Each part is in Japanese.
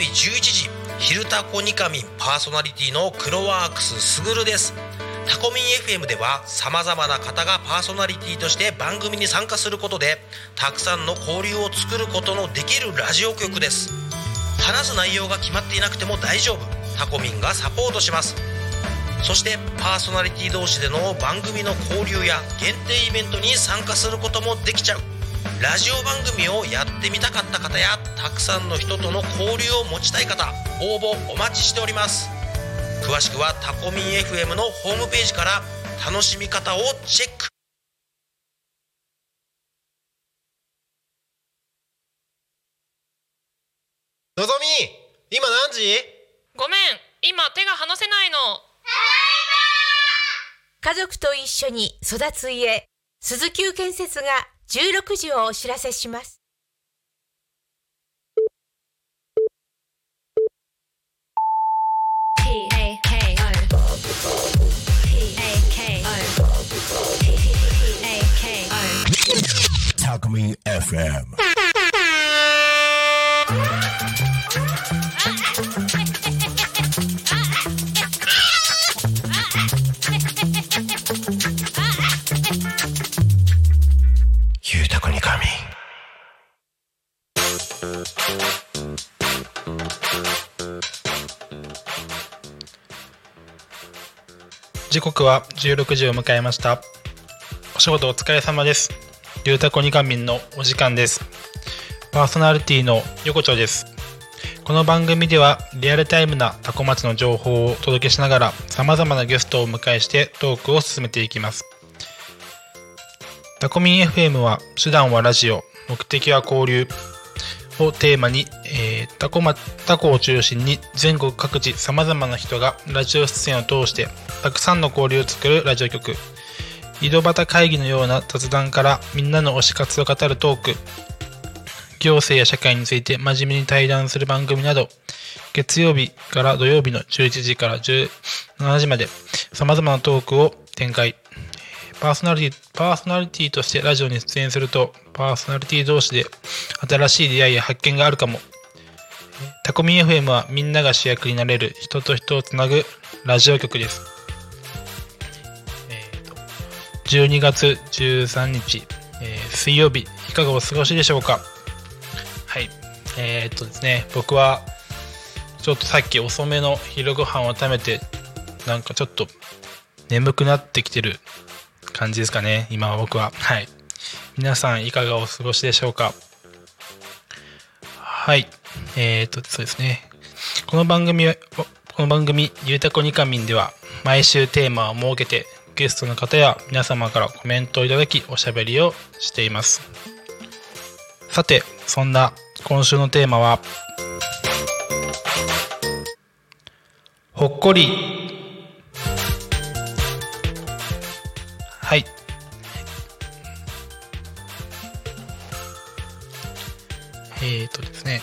日11時「昼タコニカミン」パーソナリティのクロワークスすぐるです。タコミン FM ではさまざまな方がパーソナリティとして番組に参加することでたくさんの交流を作ることのできるラジオ局です。話す内容が決まっていなくても大丈夫。タコミンがサポートします。そしてパーソナリティ同士での番組の交流や限定イベントに参加することもできちゃう。ラジオ番組をやってみたかった方やたくさんの人との交流を持ちたい方応募お待ちしております。詳しくはタコミン FM のホームページから楽しみ方をチェック。のぞみ今何時？ごめん今手が離せないの。家族と一緒に育つ家鈴木建設が16時をお知らせします Talkme FM. 時刻は16時を迎えました。お仕事お疲れ様です。ゆうたこにかみんのお時間です。パーソナリティの横丁です。この番組ではリアルタイムなタコ町の情報をお届けしながら様々なゲストをお迎えしてトークを進めていきます。タコミン FM は手段はラジオ目的は交流をテーマに、えータコまタコを中心に全国各地さまざまな人がラジオ出演を通してたくさんの交流を作るラジオ局。井戸端会議のような雑談からみんなの推し活を語るトーク。行政や社会について真面目に対談する番組など。月曜日から土曜日の11時から17時までさまざまなトークを展開。パーソナリティパーソナリティとしてラジオに出演するとパーソナリティ同士で新しい出会いや発見があるかも。タコミン FM はみんなが主役になれる人と人をつなぐラジオ局です、えーと12月13日、えー水曜日いかがお過ごしでしょうか？はい。えーっとですね僕はちょっとさっき遅めの昼ご飯を食べてなんかちょっと眠くなってきてる感じですかね今は僕は。はい。皆さんいかがお過ごしでしょうか？はい。えーとそうですね。この番組はこの番組「ゆうたこにかみん」では毎週テーマを設けてゲストの方や皆様からコメントをいただきおしゃべりをしています。さてそんな今週のテーマはほっこり。はい。えーとですね。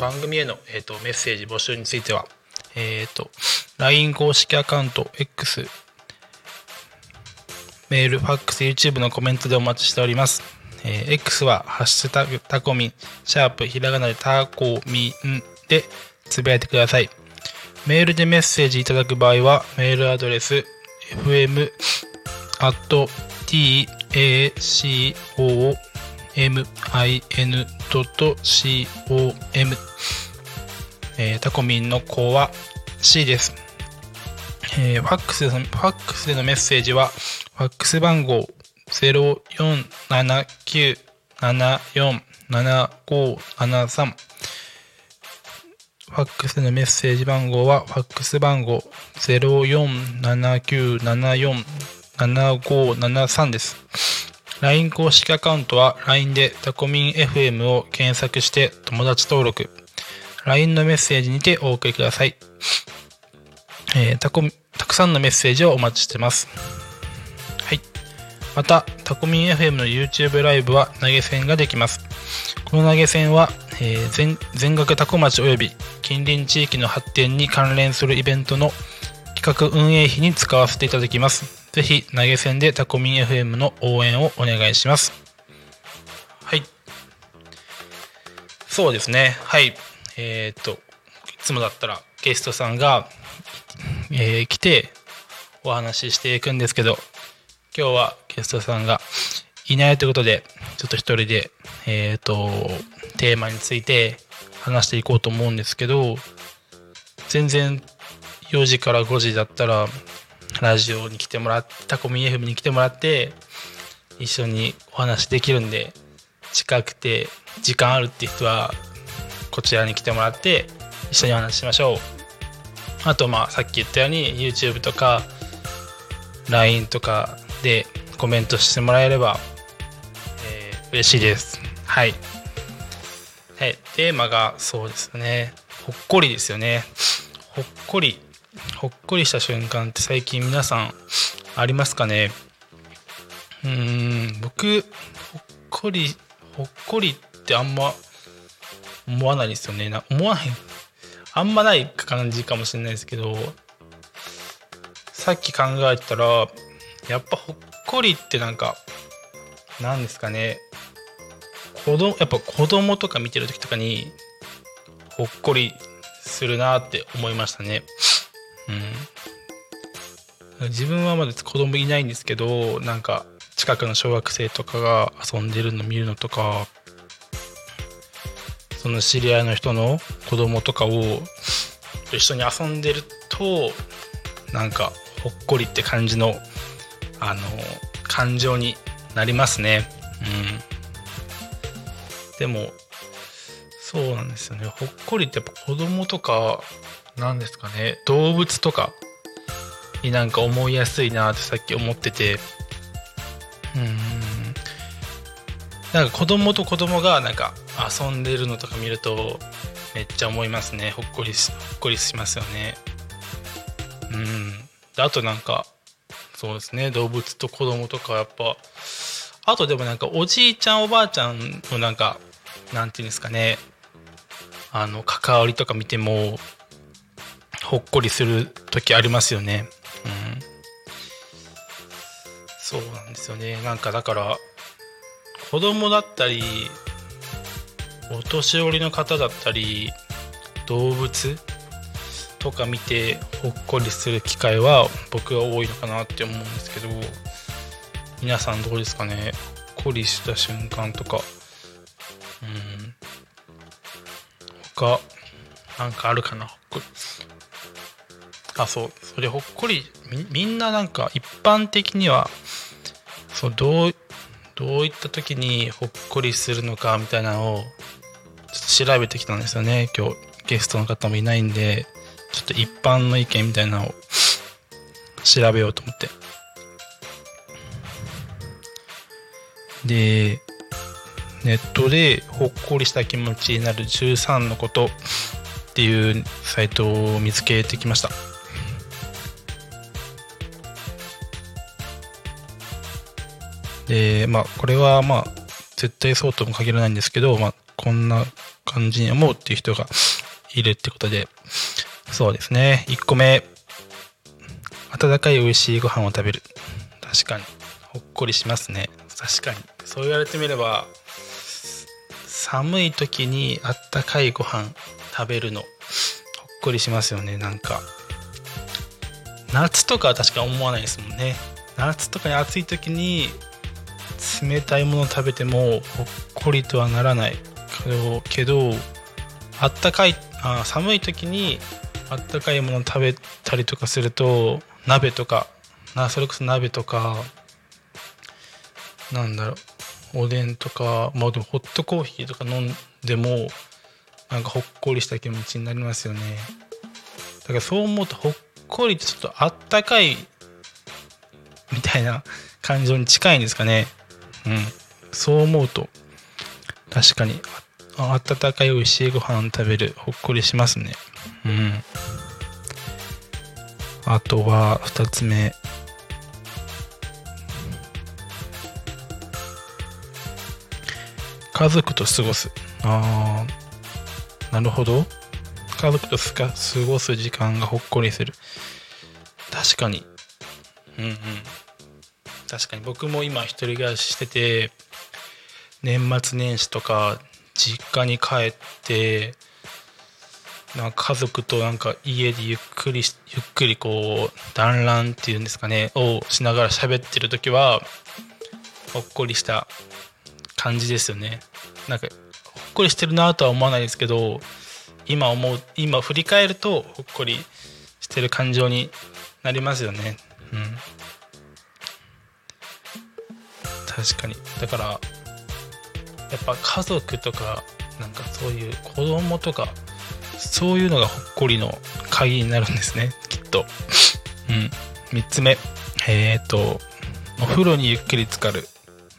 番組への、えー、とメッセージ募集については、えー、と LINE 公式アカウント X メール、ファックス、YouTube のコメントでお待ちしております。えー X は、ハッシュタグ、タコミン、シャープ、ひらがなでタコミンでつぶやいてください。メールでメッセージいただく場合は、メールアドレス、fm, tacomin.com、えータコミンの子は C です。えーファックスでのファックスでのメッセージは、ファックス番号0479747573ファックスでのメッセージ番号は、ファックス番号0479747573です。LINE 公式アカウントは LINE でタコミン FM を検索して友達登録。LINE のメッセージにてお送りください。えーたこたくさんのメッセージをお待ちしてます。はい。また、タコミン FM の YouTube ライブは投げ銭ができます。この投げ銭は、えー全全額タコ町及び近隣地域の発展に関連するイベントの企画運営費に使わせていただきます。ぜひ投げ銭でタコミン FM の応援をお願いします。はい。そうですねはいえーっといつもだったらゲストさんが、えー来てお話ししていくんですけど今日はゲストさんがいないということでちょっと一人でえーっとテーマについて話していこうと思うんですけど全然4時から5時だったらラジオに来てもらってタコミ FM に来てもらって一緒にお話できるんで近くて時間あるって人はこちらに来てもらって一緒にお話ししましょう。あとまあさっき言ったように YouTube とか LINE とかでコメントしてもらえれば、えー嬉しいです。はい、はい、テーマがそうですね。ほっこりですよね。ほっこり。ほっこりした瞬間って最近皆さんありますかね？うーん僕ほっこりほっこりってあんま思わないですよね。な思わないあんまない感じかもしれないですけどさっき考えたらやっぱほっこりってなんかなんですかね。子供やっぱ子供とか見てる時とかにほっこりするなって思いましたね。うん。自分はまだ子供いないんですけどなんか近くの小学生とかが遊んでるの見るのとかその知り合いの人の子供とかを一緒に遊んでるとなんかほっこりって感じのあの感情になりますね。うん。でもそうなんですよね。ほっこりってやっぱ子供とかなんですかね。動物とかになんか思いやすいなってさっき思ってて。うん。なんか子供と子供がなんか遊んでるのとか見るとめっちゃ思いますね。ほっこりしほっこりしますよね。うん。あとなんかそうですね。動物と子供とかやっぱあとでもなんかおじいちゃんおばあちゃんのなんかなんていうんですかね。あの関わりとか見てもほっこりする時ありますよね。うん。そうなんですよね。なんかだから子供だったりお年寄りの方だったり動物とか見てほっこりする機会は僕は多いのかなって思うんですけど皆さんどうですかね？ほっこりした瞬間とか。うん。他なんかあるかな？ほっこりあそう。それほっこりみみんななんか一般的にはそうどうどういった時にほっこりするのかみたいなのをちょっと調べてきたんですよね。今日ゲストの方もいないんでちょっと一般の意見みたいなのを調べようと思って。でネットでほっこりした気持ちになる13のことっていうサイトを見つけてきました。でまあこれはまあ絶対そうとも限らないんですけど、まあ、こんな感じに思うっていう人がいるってことでそうですね。1個目。温かい美味しいご飯を食べる。確かに。ほっこりしますね。確かに。そう言われてみれば寒い時にあったかいご飯食べるのほっこりしますよね。なんか夏とかは確か思わないですもんね。夏とかに暑い時に冷たいもの食べてもほっこりとはならない。けどけどあったかいあ寒い時にあったかいもの食べたりとかすると鍋とか。なそれこそ鍋とか。なんだろう。おでんとか。まあでもホットコーヒーとか飲んでもなんかほっこりした気持ちになりますよね。だからそう思うとほっこりってちょっとあったかいみたいな感情に近いんですかね。うん。そう思うと確かに温かい美味しいご飯食べるほっこりしますね。うん。あとは2つ目。家族と過ごす。あーなるほど。家族とすか過ごす時間がほっこりする。確かに。うんうん。確かに僕も今一人暮らししてて年末年始とか実家に帰ってなんか家族となんか家でゆっくりゆっくりこう団らんっていうんですかねをしながら喋ってる時はほっこりした感じですよね。なんかほっこりしてるなとは思わないですけど今思う今振り返るとほっこりしてる感情になりますよね。うん。確かに。だからやっぱ家族とかなんかそういう子供とかそういうのがほっこりの鍵になるんですね。きっと。うん。3つ目。えっ、ー、とお風呂にゆっくり浸かる。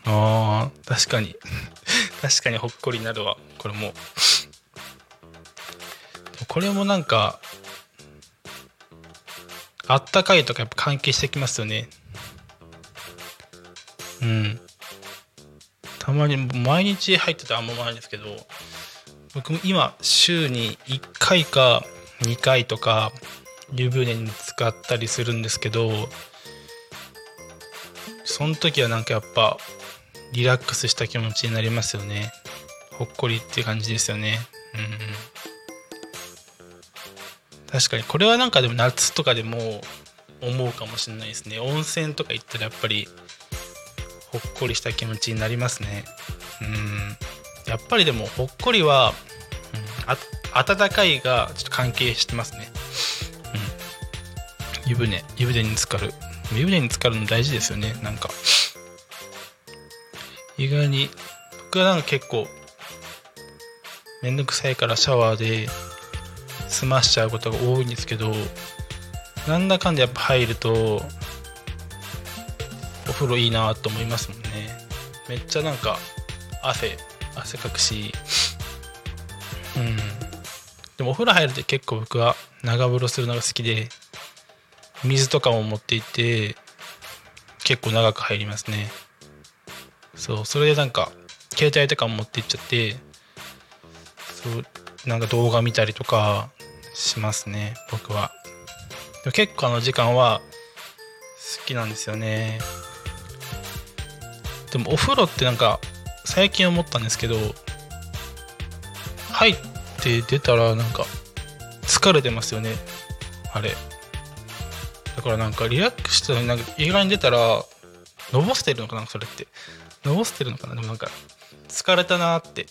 あー確かに。確かにほっこりになるわ。これも。これもなんかあったかいとかやっぱ関係してきますよね。うん。たまに毎日入ってたらあんま思わないんですけど僕も今週に1回か2回とか湯船に使ったりするんですけどその時はなんかやっぱリラックスした気持ちになりますよね。ほっこりって感じですよね。うんうん。確かにこれはなんかでも夏とかでも思うかもしれないですね。温泉とか行ったらやっぱりほっこりした気持ちになりますね。うん。やっぱりでもほっこりは、うん、あ暖かいがちょっと関係してますね。うん。湯船湯船に浸かる。湯船に浸かるの大事ですよね。なんか。意外に僕はなんか結構めんどくさいからシャワーで済ましちゃうことが多いんですけどなんだかんだやっぱ入るとお風呂いいなと思いますもんね。めっちゃなんか汗汗かくし。うん。でもお風呂入るって結構僕は長風呂するのが好きで水とかも持っていて結構長く入りますね。そうそれでなんか携帯とかも持っていっちゃってそうなんか動画見たりとかしますね僕は。でも結構あの時間は好きなんですよね。でもお風呂ってなんか最近思ったんですけど入って出たらなんか疲れてますよね。あれ。だからなんかリラックスしたのになんか意外に出たらのぼせてるのかなそれって。のぼせてるのかな。でもなんか疲れたなって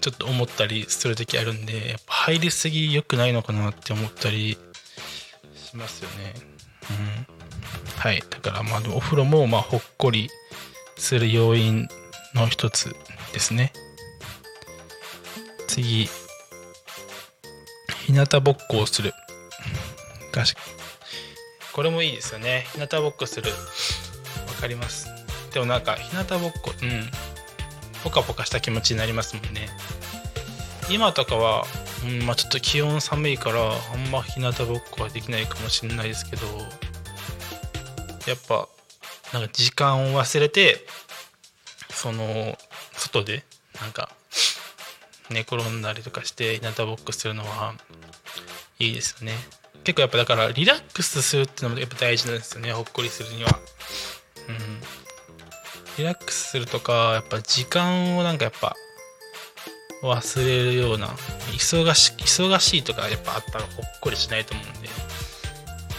ちょっと思ったりする時あるんでやっぱ入りすぎ良くないのかなって思ったりしますよね。うん。はい。だからまあお風呂もまあほっこりする要因の一つですね。次。日向ぼっこをする。これもいいですよね。日向ぼっこする。わかります。でもなんか日向ぼっこうん。ポカポカした気持ちになりますもんね。今とかは、うんまあ、ちょっと気温寒いからあんま日向ぼっこはできないかもしれないですけどやっぱなんか時間を忘れてその外でなんか寝転んだりとかして日向ぼっこするのはいいですよね。結構やっぱだからリラックスするっていうのもやっぱ大事なんですよね。ほっこりするには。うん。リラックスするとかやっぱ時間をなんかやっぱ忘れるような忙し忙しいとかやっぱあったらほっこりしないと思うんで。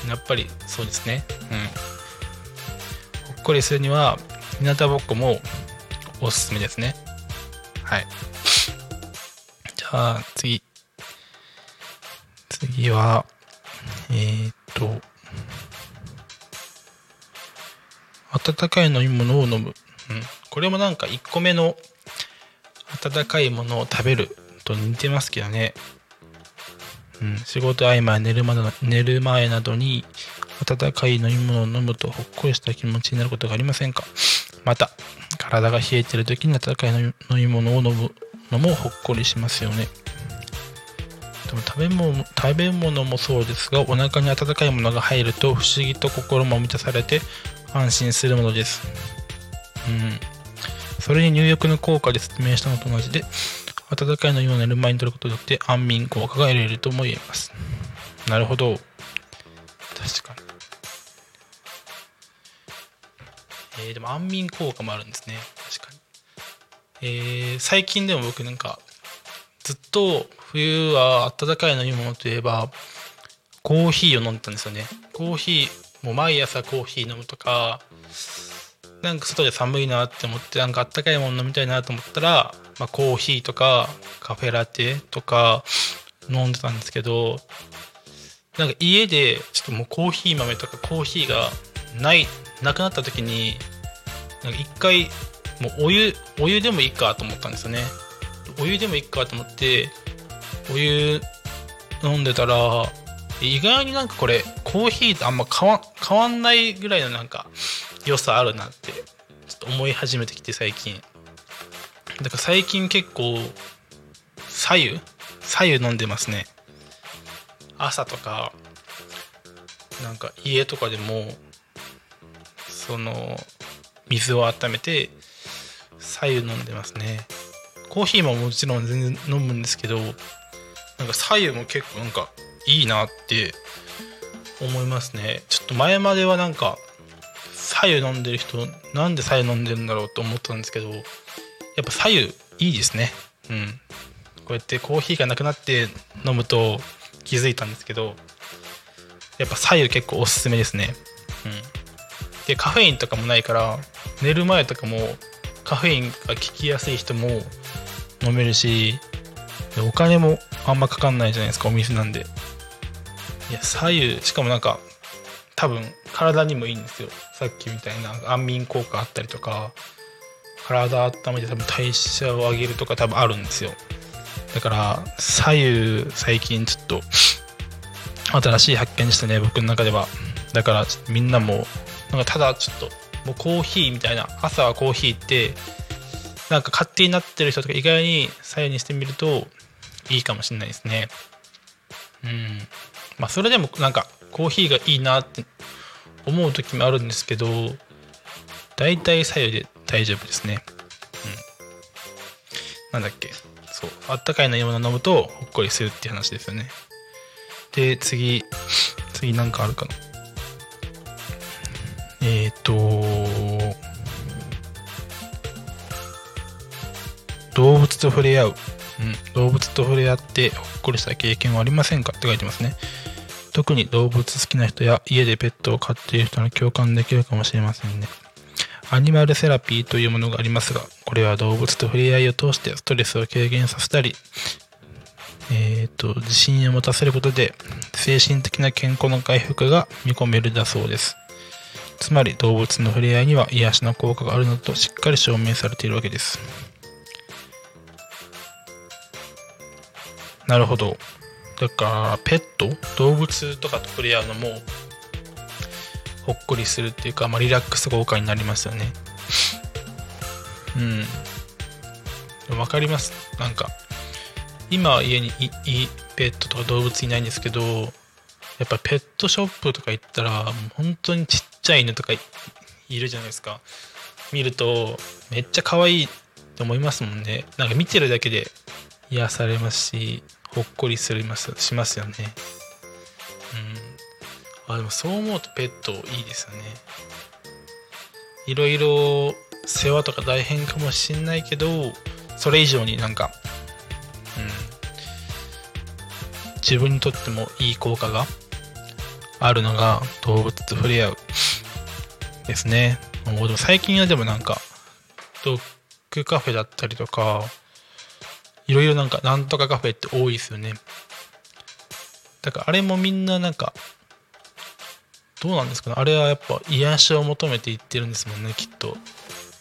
やっぱりそうですね。うん。こりするには日向ぼっこもおすすめですね。はい。じゃあ次。次はえー、っと温かい飲み物を飲む、うん、これもなんか1個目の温かいものを食べると似てますけどね、うん、仕事合間寝る前寝る前などに温かい飲み物を飲むとほっこりした気持ちになることがありませんか？また体が冷えてる時に温かい飲み物を飲むのもほっこりしますよね。でも食べ物食べ物もそうですがお腹に温かいものが入ると不思議と心も満たされて安心するものです。うん。それに入浴の効果で説明したのと同じで温かい飲み物を寝る前に取ることによって安眠効果が得られるとも言えます。なるほど。確かに。えー、でも安眠効果もあるんですね。確かに。えー、最近でも僕なんかずっと冬は温かい飲み物といえばコーヒーを飲んでたんですよね。コーヒーもう毎朝コーヒー飲むとかなんか外で寒いなって思ってなんかあったかいもの飲みたいなと思ったら、まあ、コーヒーとかカフェラテとか飲んでたんですけどなんか家でちょっともうコーヒー豆とかコーヒーがないなくなった時になんか一回もうお湯お湯でもいいかと思ったんですよね。お湯でもいいかと思ってお湯飲んでたら意外になんかこれコーヒーとあんま変わ変わんないぐらいのなんか良さあるなってちょっと思い始めてきて最近。だから最近結構左右左右飲んでますね。朝とかなんか家とかでもその水を温めて左右飲んでますね。コーヒーももちろん全然飲むんですけどなんか左右も結構なんかいいなって思いますね。ちょっと前まではなんか左右飲んでる人なんで左右飲んでるんだろうと思ったんですけどやっぱ左右いいですね。うん。こうやってコーヒーがなくなって飲むと気づいたんですけどやっぱ左右結構おすすめですね。うん。でカフェインとかもないから寝る前とかもカフェインが効きやすい人も飲めるしお金もあんまかかんないじゃないですかお水なんで。いや左右しかもなんか多分体にもいいんですよ。さっきみたいな安眠効果あったりとか体温めて多分代謝を上げるとか多分あるんですよ。だから左右最近ちょっと新しい発見でしたね僕の中では。だからみんなもなんかただちょっともうコーヒーみたいな朝はコーヒーってなんか勝手になってる人とか意外に左右にしてみるといいかもしれないですね。うん。まあそれでもなんかコーヒーがいいなって思う時もあるんですけど大体左右で大丈夫ですね。うん。なんだっけ。そう。あったかい飲み物飲むとほっこりするって話ですよね。で次。次なんかあるかな。えっ、ー、と動物と触れ合う、うん、動物と触れ合ってほっこりした経験はありませんかって書いてますね。特に動物好きな人や家でペットを飼っている人に共感できるかもしれませんね。アニマルセラピーというものがありますがこれは動物と触れ合いを通してストレスを軽減させたりえーと、自信を持たせることで精神的な健康の回復が見込めるだそうです。つまり動物の触れ合いには癒しの効果があるのとしっかり証明されているわけです。なるほど。だからペット動物とかと触れ合うのもほっこりするっていうか、まあ、リラックス効果になりますよね。うん。わかります。なんか今は家にいいペットとか動物いないんですけどやっぱペットショップとか行ったらもう本当にちっちゃい犬とかいるじゃないですか。見るとめっちゃ可愛いと思いますもんね。なんか見てるだけで癒されますしほっこりするますしますよね。うん。あでもそう思うとペットいいですよね。いろいろ世話とか大変かもしんないけどそれ以上になんかうん、自分にとってもいい効果があるのが動物と触れ合う。ですね。もう最近はでもなんかドッグカフェだったりとかいろいろなんかなんとかカフェって多いですよね。だからあれもみんななんかどうなんですかねあれはやっぱ癒しを求めていってるんですもんねきっと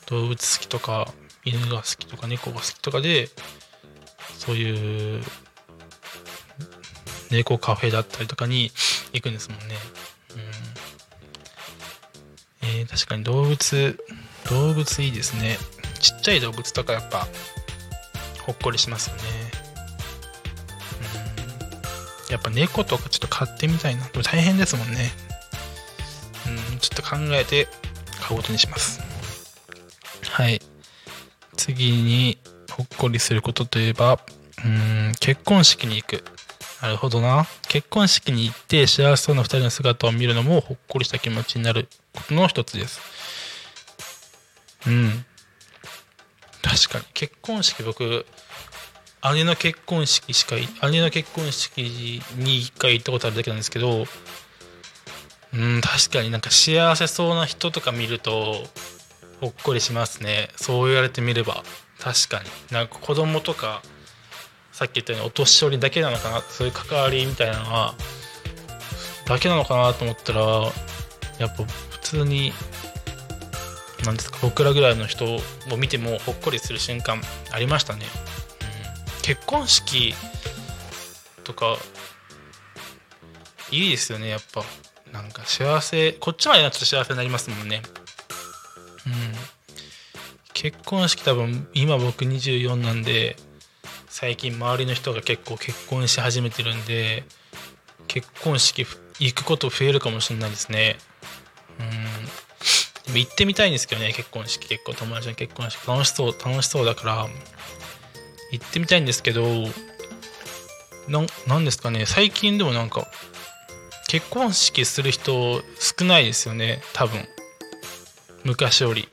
動物好きとか犬が好きとか猫が好きとかでそういう猫カフェだったりとかに行くんですもんね。うん確かに動物、動物いいですね。ちっちゃい動物とかやっぱほっこりしますよね。うんやっぱ猫とかちょっと飼ってみたいな。でも大変ですもんね。うん、ちょっと考えて買うことにします。はい。次に、ほっこりすることといえば、うん、結婚式に行く。なるほどな。結婚式に行って幸せそうな2人の姿を見るのもほっこりした気持ちになることの一つです。うん。確かに。結婚式僕、姉の結婚式しか姉の結婚式に1回行ったことあるだけなんですけどうん確かになんか幸せそうな人とか見るとほっこりしますねそう言われてみれば確かになんか子供とかさっき言ったようにお年寄りだけなのかなそういう関わりみたいなのはだけなのかなと思ったらやっぱ通になんですか僕らぐらいの人を見てもほっこりする瞬間ありましたね、うん、結婚式とかいいですよねやっぱ。なんか幸せこっちまでなっちゃ幸せになりますもんね。うん。結婚式多分今僕24なんで最近周りの人が結構結婚し始めてるんで結婚式行くこと増えるかもしれないですね。うん。でも行ってみたいんですけどね結婚式結構友達の結婚式。楽しそう楽しそうだから行ってみたいんですけどなんですかね最近でもなんか結婚式する人少ないですよね多分。昔より。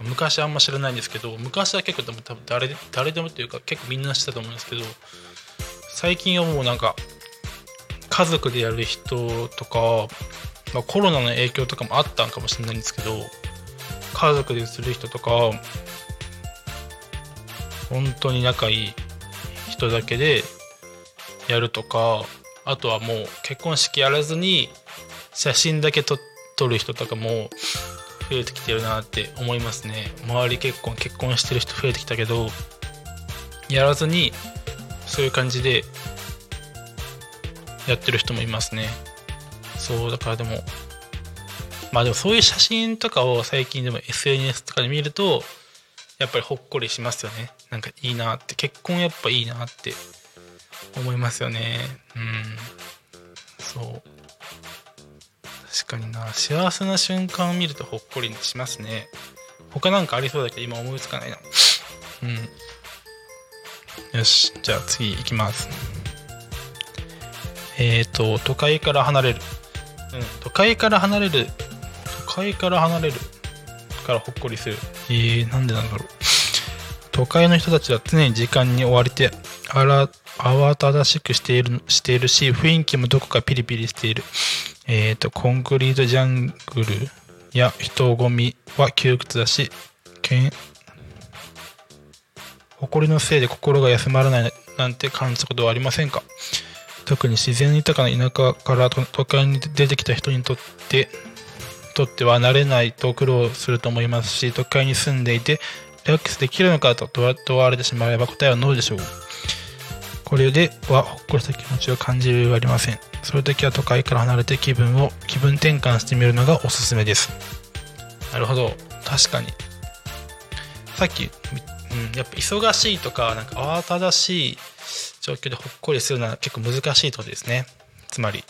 昔あんま知らないんですけど昔は結構でも多分誰誰でもっていうか結構みんな知ってたと思うんですけど最近はもうなんか家族でやる人とか、まあ、コロナの影響とかもあったんかもしれないんですけど家族でする人とか本当に仲いい人だけでやるとかあとはもう結婚式やらずに写真だけ撮る人とかも増えてきてるなって思いますね。周り結婚結婚してる人増えてきたけどやらずにそういう感じでやってる人もいますね。そうだからでもまあでもそういう写真とかを最近でも SNS とかで見るとやっぱりほっこりしますよね。なんかいいなって結婚やっぱいいなって思いますよね。うん。そう。確かにな。幸せな瞬間を見るとほっこりしますね。他なんかありそうだけど今思いつかないな。うん。よし。じゃあ次行きます。えっ、ー、と都会から離れる。都会から離れる都会から離れるからほっこりする。えー、なんでなんだろう。都会の人たちは常に時間に追われてあら慌ただしくしているしているし雰囲気もどこかピリピリしている。えっ、ー、と、コンクリートジャングルや人混みは窮屈だし、けん誇りのせいで心が休まらないなんて感じたことはありませんか？特に自然豊かな田舎から都会に出てきた人にとってとっては慣れないと苦労すると思いますし都会に住んでいてリラックスできるのかと問われてしまえば答えはノーでしょう。これではほっこりした気持ちを感じる余裕はありません。そういう時は都会から離れて気分を気分転換してみるのがおすすめです。なるほど。確かに。さっき、うん、やっぱ忙しいとかなんか慌ただしい状況でほっこりするのは結構難しいってことですね。つまり。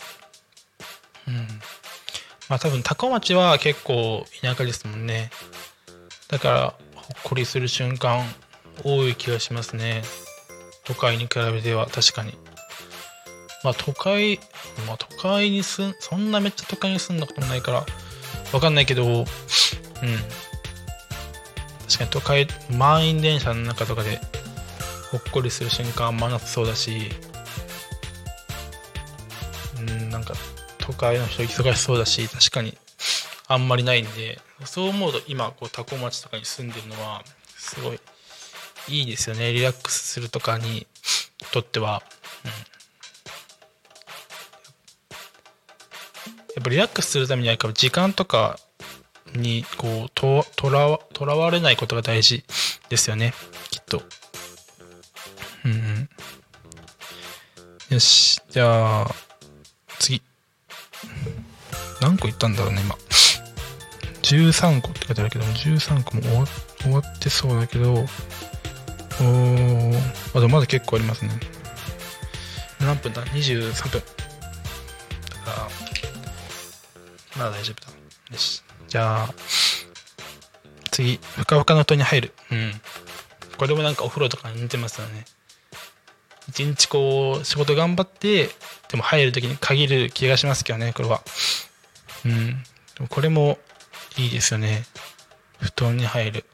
うん。まあ多分多古町は結構田舎ですもんね。だからほっこりする瞬間多い気がしますね。都会に比べては確かに。まあ都会、まあ都会に住ん、そんなめっちゃ都会に住んだこともないから、わかんないけど、うん。確かに都会、満員電車の中とかで、ほっこりする瞬間あんまなさそうだし、うん、なんか都会の人忙しそうだし、確かにあんまりないんで、そう思うと今、こう、多古町とかに住んでるのは、すごいいいですよね。リラックスするとかにとっては、うん、やっぱリラックスするためには時間とかにこうととらとらわれないことが大事ですよね。きっと。うん、よしじゃあ次何個いったんだろうね今13個って書いてあるけども13個も終わ終わってそうだけどおー、あ、でもまだ結構ありますね。何分だ ?23 分。あまだ大丈夫だ。よし。じゃあ、次、ふかふかの布団に入る。うん。これもなんかお風呂とかに似てますよね。一日こう、仕事頑張って、でも入るときに限る気がしますけどね、これは。うん。でもこれもいいですよね。布団に入る。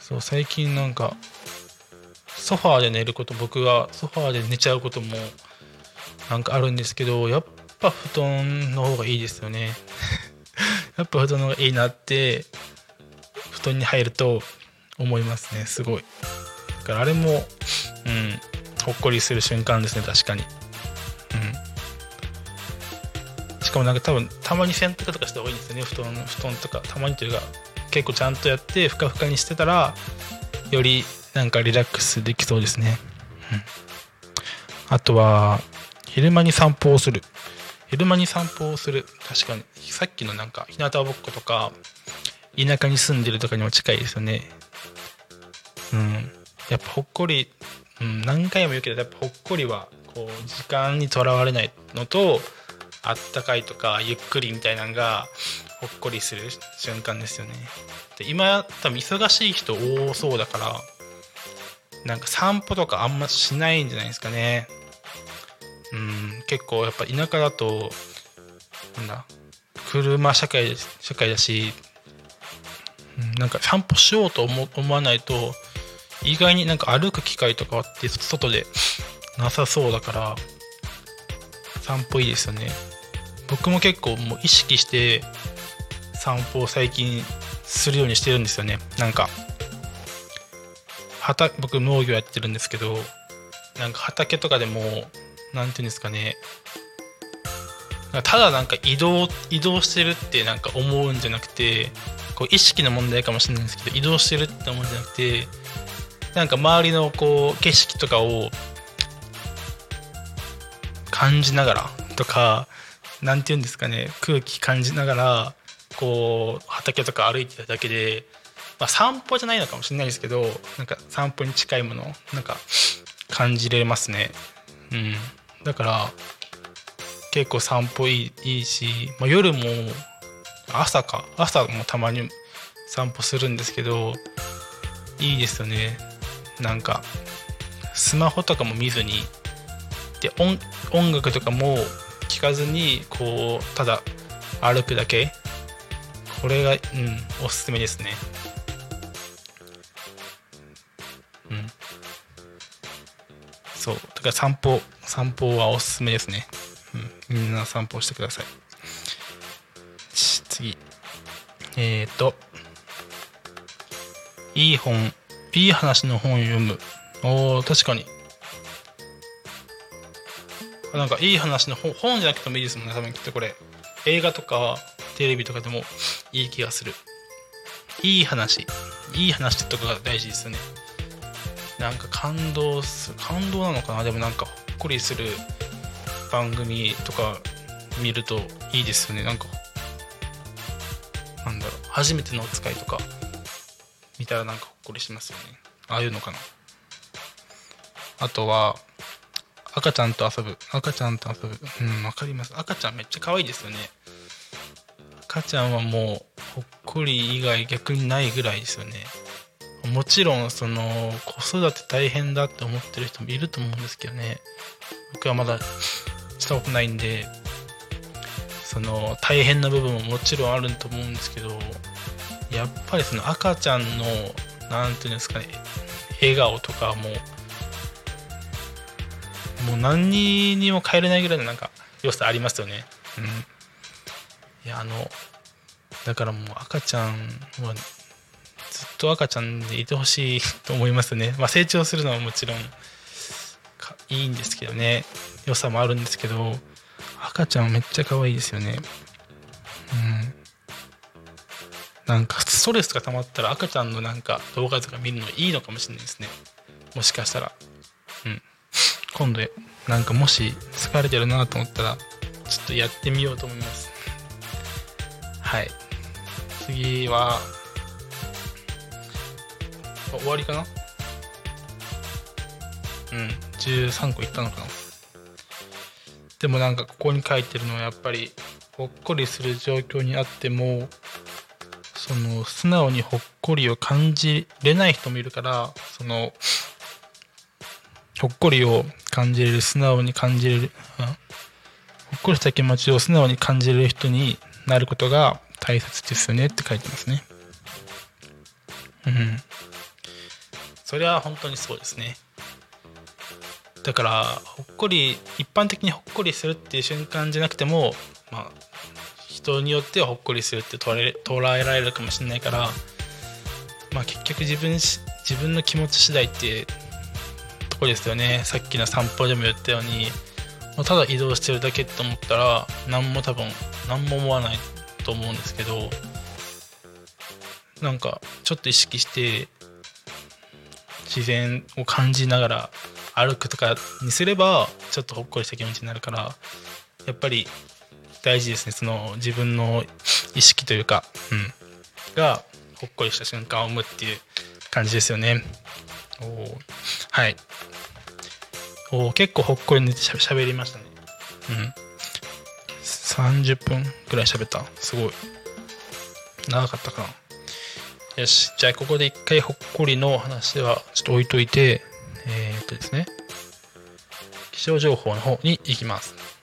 そう、最近なんか、ソファーで寝ること僕はソファーで寝ちゃうこともなんかあるんですけどやっぱ布団の方がいいですよね やっぱ布団の方がいいなって布団に入ると思いますねすごいだからあれもうんほっこりする瞬間ですね確かに。うん。しかもなんか多分たまに洗濯とかした方がいいんですよね布団布団とかたまにというか結構ちゃんとやってふかふかにしてたらよりなんかリラックスできそうですね、うん、あとは昼間に散歩をする。昼間に散歩をする。確かに。さっきのなんか日向ぼっことか田舎に住んでるとかにも近いですよね。うん。やっぱほっこり、うん、何回も言うけどやっぱほっこりはこう時間にとらわれないのとあったかいとかゆっくりみたいなのがほっこりする瞬間ですよね。で今多分忙しい人多そうだからなんか散歩とかあんましないんじゃないですかね。うん結構やっぱ田舎だとなんだ車社会社会だし、うん、なんか散歩しようと思思わないと意外になんか歩く機会とかって外でなさそうだから散歩いいですよね。僕も結構もう意識して散歩を最近するようにしてるんですよね。なんか畑僕農業やってるんですけどなんか畑とかでも何て言うんですかね。ただなんか移動移動してるってなんか思うんじゃなくてこう意識の問題かもしれないんですけど移動してるって思うんじゃなくてなんか周りのこう景色とかを感じながらとか何て言うんですかね空気感じながらこう畑とか歩いてただけで、まあ、散歩じゃないのかもしれないですけどなんか散歩に近いものなんか感じれますね。うん。だから結構散歩いいいいし、まあ、夜も朝か朝もたまに散歩するんですけどいいですよね。なんかスマホとかも見ずにで音音楽とかも聴かずにこうただ歩くだけ。これがうんおすすめですね。うん。そう。だから散歩散歩はおすすめですね、うん、みんな散歩してください。次。えっ、ー、と。いい本。いい話の本を読む。お確かに。なんかいい話の本本じゃなくてもいいですもんね多分きっとこれ。映画とかテレビとかでもいい気がする。いい話。いい話とかが大事ですよね。なんか感動する。感動なのかな？でもなんかほっこりする。番組とか見るといいですよね。なんかなんだろう。初めてのお使いとか。見たらなんかこりしますよね。ああいうのかな。あとは赤ちゃんと遊ぶ。赤ちゃんと遊ぶ。うんわかります。赤ちゃんめっちゃ可愛いですよね。赤ちゃんはもうほっこり以外逆にないぐらいですよね。もちろんその子育て大変だって思ってる人もいると思うんですけどね。僕はまだしたことないんでその大変な部分ももちろんあると思うんですけどやっぱりその赤ちゃんの何て言うんですかね。笑顔とかももう何にも変えれないぐらいのなんか良さありますよね。うん。いやあのだからもう赤ちゃんはずっと赤ちゃんでいてほしいと思いますね。まあ成長するのはもちろんいいんですけどね。良さもあるんですけど赤ちゃんめっちゃ可愛いですよね。うん。なんかストレスが溜まったら赤ちゃんのなんか動画とか見るのいいのかもしれないですね。もしかしたら。うん。今度なんかもし疲れてるなと思ったらちょっとやってみようと思います。はい。次は終わりかな？うん。13個いったのかな？でもなんかここに書いてるのはやっぱりほっこりする状況にあってもその素直にほっこりを感じれない人もいるからそのほっこりを感じれる素直に感じれる、ほっこりした気持ちを素直に感じれる人になることが大切ですよねって書いてますね。うん。それは本当にそうですね。だからほっこり一般的にほっこりするっていう瞬間じゃなくてもまあ人によってはほっこりするって捉え捉えられるかもしれないからまあ結局自分自分の気持ち次第ってとこですよね。さっきの散歩でも言ったように。まただ移動してるだけと思ったら何も多分何も思わないと思うんですけどなんかちょっと意識して自然を感じながら歩くとかにすればちょっとほっこりした気持ちになるからやっぱり大事ですね。その自分の意識というか、うん、がほっこりした瞬間を生むっていう感じですよね。おー。はい。お結構ほっこり寝てしゃしゃべりましたね。うん。30分ぐらい喋った。すごい。長かったかな。よし。じゃあここで一回ほっこりの話はちょっと置いといてえー、っとですね。気象情報の方に行きます。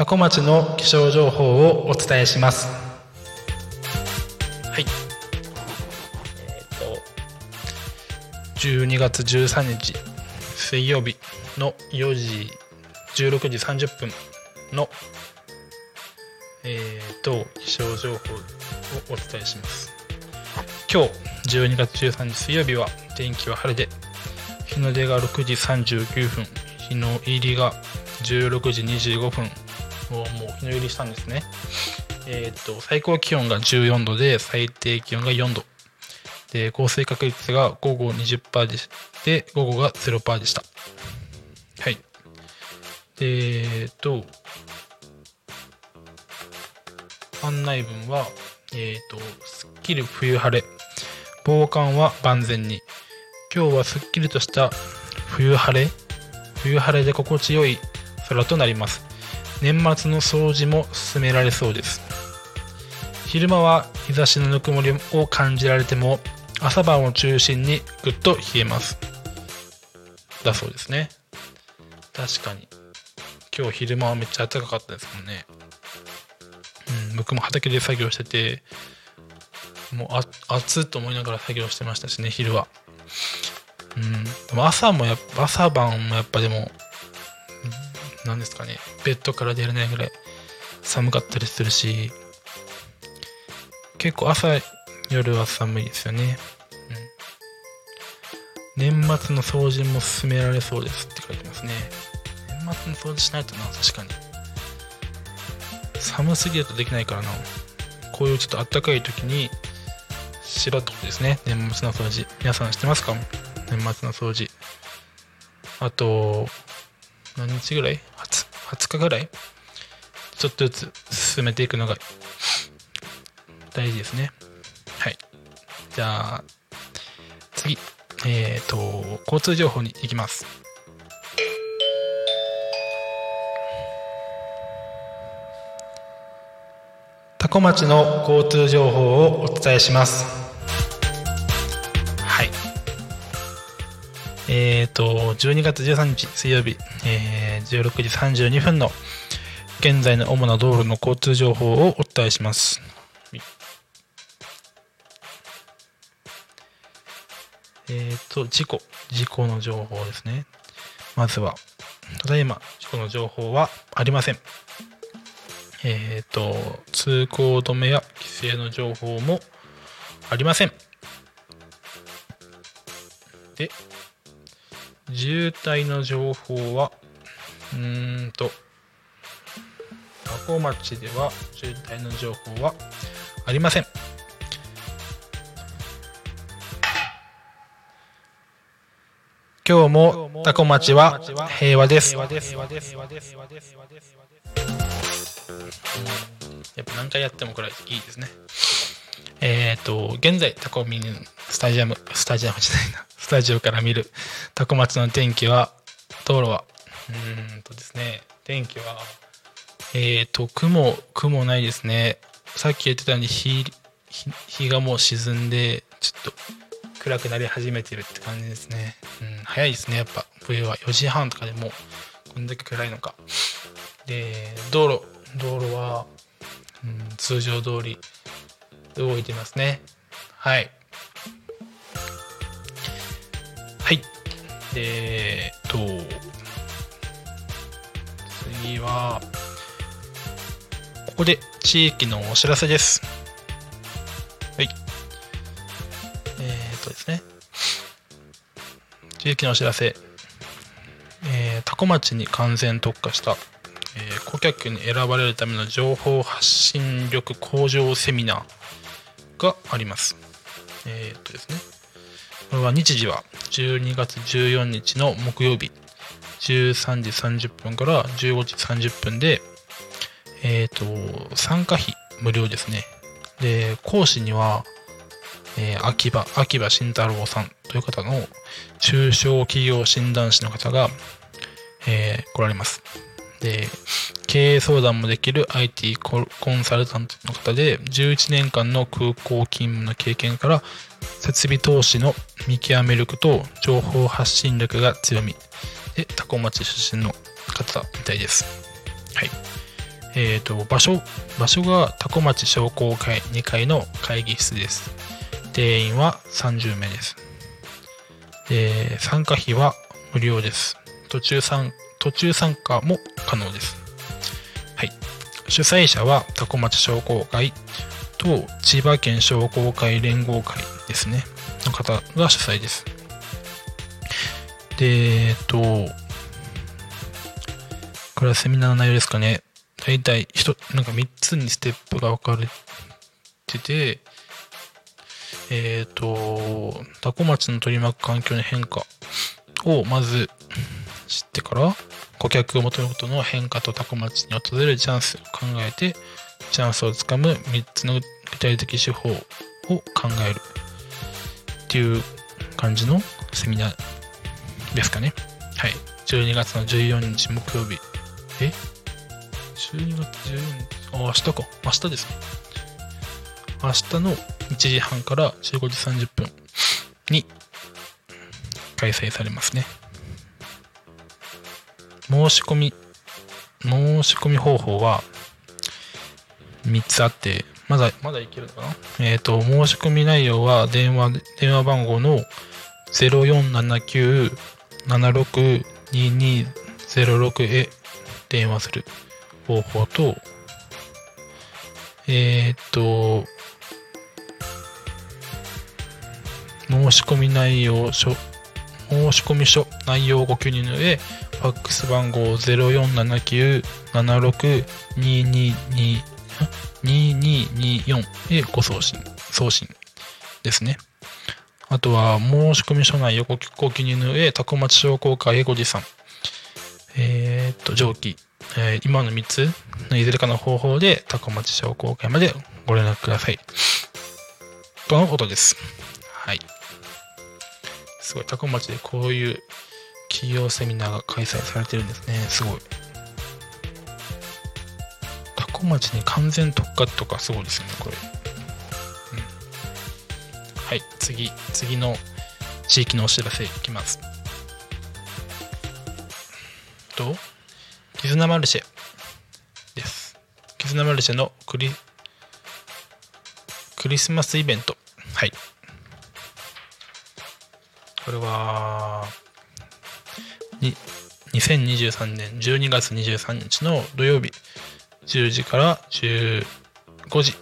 多古町の気象情報をお伝えします。はい。えー、っと12月13日水曜日の4時16時30分のえー、と気象情報をお伝えします。今日12月13日水曜日は天気は晴れで日の出が6時39分日の入りが16時25分。おもう日の入りしたんですねえっ、と最高気温が14度で最低気温が4度で降水確率が午後20%でで午後が0%でしたはいでえっ、と案内文は、えっ、と、すっきり冬晴れ。防寒は万全に。今日はすっきりとした冬晴れ冬晴れで心地よい空となります。年末の掃除も進められそうです。昼間は日差しのぬくもりを感じられても、朝晩を中心にぐっと冷えます。だそうですね。確かに。今日昼間はめっちゃ暖かかったですもんね。うん、僕も畑で作業しててもうあ暑っと思いながら作業してましたしね昼はうんでも朝もやっぱ朝晩もやっぱでも何ですかね。ベッドから出れないぐらい寒かったりするし結構朝夜は寒いですよね、うん、年末の掃除も進められそうですって書いてますね。年末の掃除しないとな確かに。寒すぎるとできないからな。こういうちょっと暖かい時にしろってことですね。年末の掃除。皆さんしてますか？年末の掃除。あと何日ぐらい？20, 20日ぐらい？ちょっとずつ進めていくのが大事ですね。はい。じゃあ次。えっ、ー、と交通情報に行きます。多古町の交通情報をお伝えします。えっ、ー、と12月13日水曜日、えー、16時32分の現在の主な道路の交通情報をお伝えします。えっ、ー、と事故事故の情報ですね。まずはただいま事故の情報はありません。えっ、ー、と、通行止めや規制の情報もありません。で、渋滞の情報は、うーんと、和光町では渋滞の情報はありません。今日もタコ町は平和です。やっぱ何回やってもこれいいですね。えっ、ー、と、現在、タコミンスタジアム、スタジアムじゃないな、タジオから見るタコ町の天気は、道路は、うんとですね、天気は、えっ、ー、と、雲、雲ないですね。さっき言ってたように日、日がもう沈んで、ちょっと暗くなり始めてるって感じですね。うん、早いですね、やっぱ、冬は4時半とかでも、こんだけ暗いのか。で、道路、道路は、うん、通常通り動いてますねはいでえっと次はここで地域のお知らせですはいえー、っとですね地域のお知らせえー、多古町に完全特化した、えー顧客に選ばれるための情報発信力向上セミナーがあります。えーっとですね。これは日時は12月14日の木曜日13時30分から15時30分で、えーと、参加費無料ですね。で、講師には、えー秋葉、秋葉慎太郎さんという方の中小企業診断士の方が、えー来られます。で、経営相談もできる IT コンサルタントの方で、11年間の空港勤務の経験から、設備投資の見極め力と情報発信力が強み。で、多古町出身の方みたいです。はい。えっ、と、場所、場所が多古町商工会2階の会議室です。定員は30名です。で、参加費は無料です。途中参途中参加も可能です。はい。主催者は多古町商工会と千葉県商工会連合会ですね。の方が主催です。で、えっと、これはセミナーの内容ですかね。大体、ひとなんか3つにステップが分かれてて、えっ、と、多古町の取り巻く環境の変化をまず知ってから、顧客を求めることの変化と多古町に訪れるチャンスを考えて、チャンスをつかむ3つの具体的手法を考えるっていう感じのセミナーですかね。はい。12月の14日木曜日。え ?12 月14日あ、明日か。明日ですね。明日の1時半から15時30分に開催されますね。申し込み、申し込み方法は3つあって、まだ、まだいけるのかな？えっ、と、申し込み内容は電話、電話番号の0479-762206へ電話する方法と、えっ、と、申し込み内容書、申込書内容をご記入の上、ファックス番号04797622224へご送信、送信ですね。あとは、申込書内容をご記入の上、タコ町商工会へご持参。えーっと、上記、えー今の3つのいずれかの方法で、タコ町商工会までご連絡ください。とのことです。はい。すごい、タコ町でこういう企業セミナーが開催されてるんですね。すごい。タコ町に完全特化とかすごいですよね、これ。うん。はい、次、次の地域のお知らせいきます。と、絆マルシェです。絆マルシェのクリクリスマスイベント。はい。これは、に2023年12月23日の土曜日、10時から15時。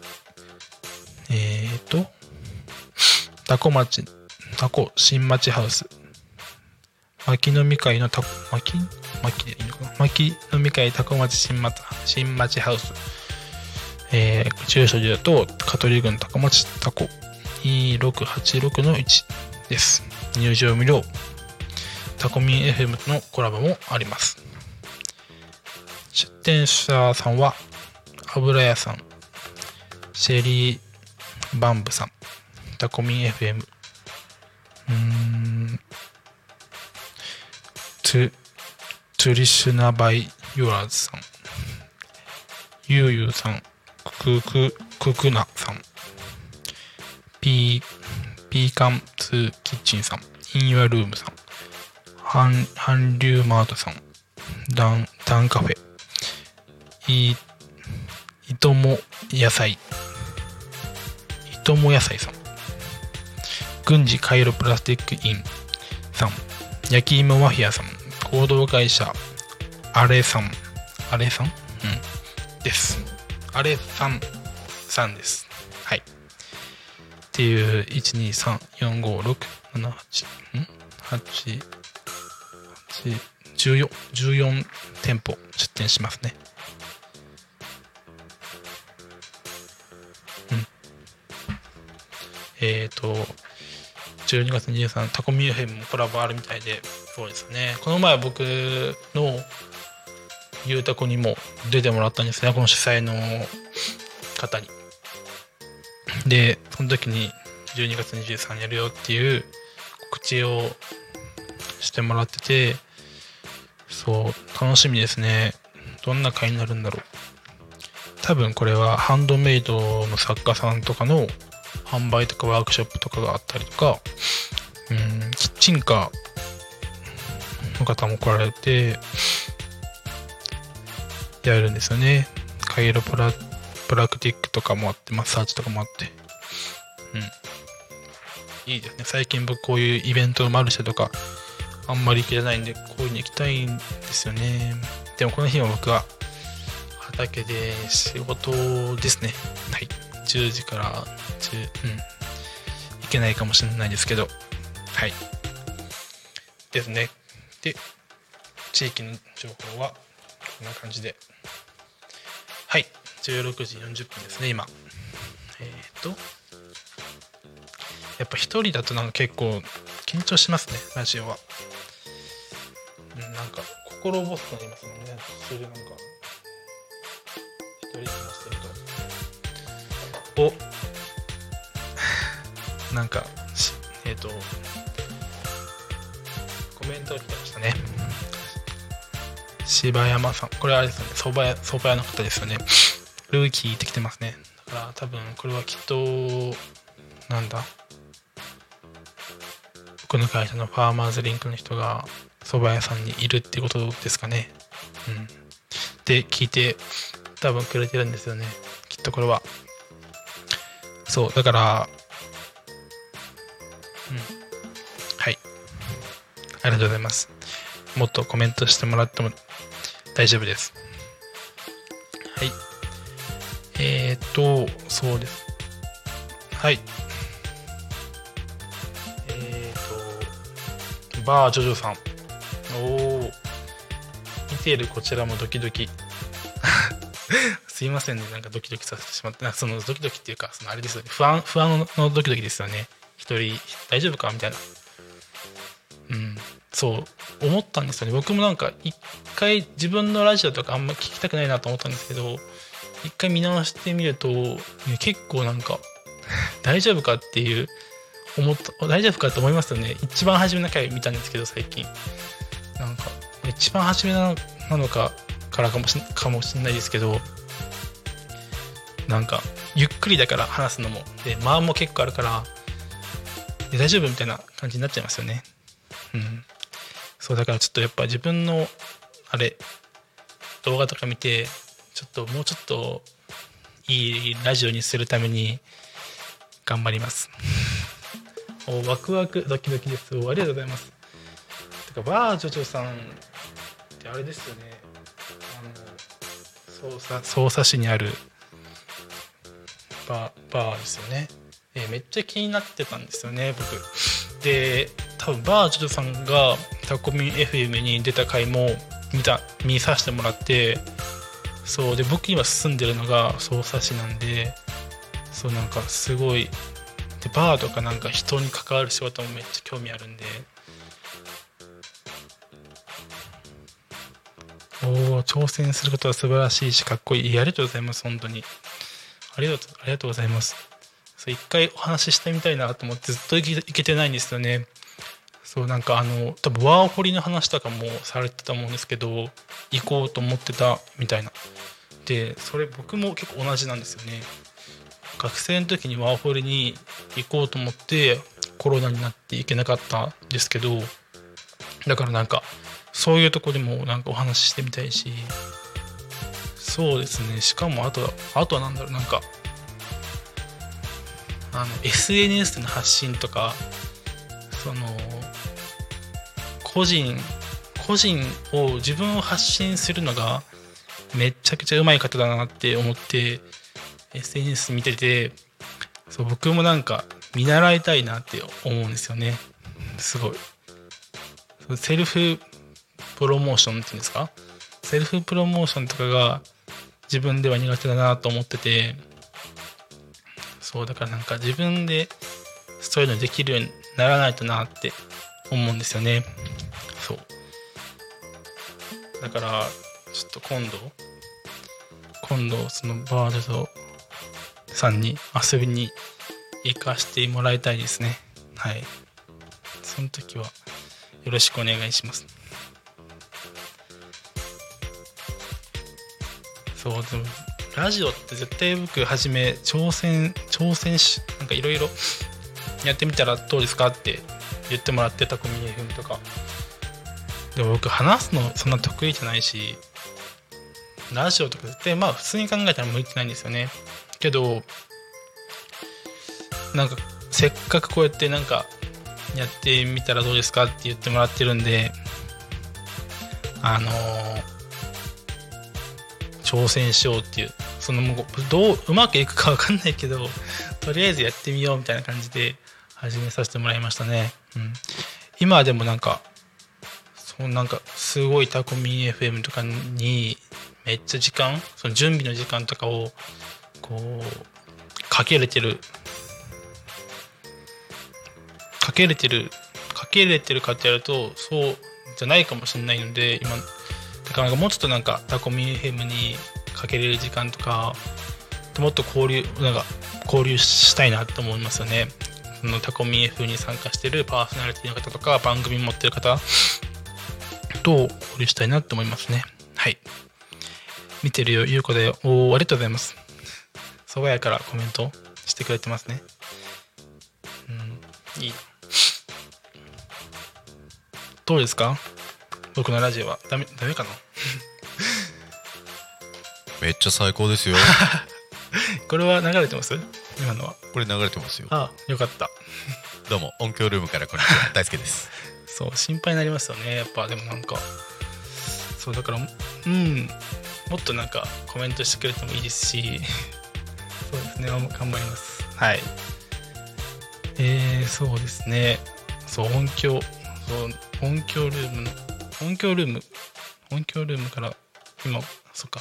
えーと、タコ町、タコ新町ハウス。牧飲み会のタコ、牧牧でいいのかな？牧飲み会タコ町新町新町ハウス。えー、住所で言うと、香取郡タコ町タコ2686の1です。入場無料。タコミン FM とのコラボもあります。出店者さんは、油屋さん、シェリーバンブさん、タコミン FM、うん、トゥ、トゥリシュナバイヨラーズさん、ユーユーさん、クク、ククナさん、ピー、ピーカンツーキチンさん、インユアルームさん、ハン、ハンリューマートさん、ダン、ダンカフェ、い、いとも野菜、友野菜さん軍事カイロプラスティックインさん焼き芋マフィアさん合同会社アレさんアレさん？うん。です。アレさんさんです。っていう1234567ん？8 14, 14店舗出店しますね。うん。えっ、ー、と12月23タコミューヘンもコラボあるみたいでそうですね。この前僕のゆうたこにも出てもらったんですね。この主催の方に。でその時に12月23日やるよっていう告知をしてもらっててそう楽しみですね。どんな回になるんだろう。多分これはハンドメイドの作家さんとかの販売とかワークショップとかがあったりとかうんキッチンカーの方も来られてやるんですよね。カイロプラプラクティックとかもあってマッサージとかもあって。うん。いいですね。最近僕こういうイベントのマルシェとかあんまり行けないんでこういうの行きたいんですよね。でもこの日は僕は畑で仕事ですね。はい。10時から10うん。行けないかもしれないですけど。はい。ですね。で地域の情報はこんな感じで。はい。16時40分ですね今。えっ、ー、とっぱ一人だとなんか結構緊張しますねラジオは。うんなんか心細くなりますもんね。それでなんか一人で話してると。お。なんかえっ、ー、とコメントが来てましたね。柴山さん。これあれですよね。蕎麦屋蕎麦屋の方ですよね。ルーキーって来てますね。だから多分これはきっとなんだ僕の会社のファーマーズリンクの人が蕎麦屋さんにいるってことですかね。うん。で聞いて多分くれてるんですよね。きっとこれは。そうだからうん。はい。ありがとうございます。もっとコメントしてもらっても大丈夫です。はい。えーとそうです。はい。バージョジョさん。おお見ているこちらもドキドキ。すいませんね。なんかドキドキさせてしまって。そのドキドキっていうかそのあれですよね。不安不安のドキドキですよね。一人大丈夫かみたいな。うん。そう思ったんですよね。僕もなんか一回自分のラジオとかあんま聞きたくないなと思ったんですけど一回見直してみると、結構なんか大丈夫かっていう思った大丈夫かって思いますよね。一番初めの回見たんですけど最近。なんか一番初めなのかからかもしかもしれないですけどなんかゆっくりだから話すのも。で間も結構あるから大丈夫みたいな感じになっちゃいますよね。うん。そうだからちょっとやっぱ自分のあれ動画とか見てちょっともうちょっといいラジオにするために頑張ります。ワクワクドキドキです。おありがとうございます。てかバージョジョさんってあれですよね。あの捜査捜査市にあるバーバーですよね、えー、めっちゃ気になってたんですよね僕。で多分バージョジョさんがタコミン FM に出た回も見た見させてもらってそうで僕今住んでるのが匝瑳市なんでそうなんかすごいでバーとかなんか人に関わる仕事もめっちゃ興味あるんで。おお挑戦することは素晴らしいしかっこいい。ありがとうございます本当に。ありがとうありがとうございます。そう一回お話ししてみたいなと思ってずっと行けてないんですよね。そうなんかあの多分ワーホリの話とかもされてたと思うんですけど行こうと思ってたみたいな。でそれ僕も結構同じなんですよね。学生の時にワーホリに行こうと思ってコロナになって行けなかったんですけどだからなんかそういうとこでもなんかお話ししてみたいしそうですね。しかもあとあとは何だろうなんかあの SNS の発信とかその個人個人を自分を発信するのがめちゃくちゃうまい方だなって思って SNS 見ててそう僕もなんか見習いたいなって思うんですよね。すごい。そセルフプロモーションっていうんですか？セルフプロモーションとかが自分では苦手だなと思っててそうだからなんか自分でそういうのできるようにならないとなって思うんですよね。そう。だからちょっと今度今度そのバードとさんに遊びに行かしてもらいたいですね。はい。その時はよろしくお願いします。そうでもラジオって絶対僕初め挑戦挑戦しなんかいろいろやってみたらどうですかって言ってもらってたコミュニ FM とか。でも僕話すのそんな得意じゃないしラジオとか絶対まあ普通に考えたら向いてないんですよね。けどなんかせっかくこうやってなんかやってみたらどうですかって言ってもらってるんであのー挑戦しようっていうそのもうどううまくいくか分かんないけどとりあえずやってみようみたいな感じで始めさせてもらいましたね、うん、今はでもなんかそうなんかすごいタコミ FM とかにめっちゃ時間その準備の時間とかをこうかけれてる。かけれてるかけれてるかってやるとそうじゃないかもしれないので今だからもうちょっとなんかタコミ FM にかけれる時間とかもっと交流なんか交流したいなと思いますよね。そのタコミ F に参加してるパーソナリティの方とか番組持ってる方と交流したいなと思いますね。はい。見てるよゆうこでおーありがとうございます。爽やからコメントしてくれてますね。うんいい。どうですか？僕のラジオは？ダメダメかな？めっちゃ最高ですよ。これは流れてます？今のは？これ流れてますよ。あよかった。どうも音響ルームからこんにちは。大輔です。そう心配になりますよね。やっぱでもなんかそうだからうんもっとなんかコメントしてくれてもいいですしですね頑張ります。はい。えー、そうですね。そう音響。そう音響ルーム。の音響ルーム。音響ルームから今そっか。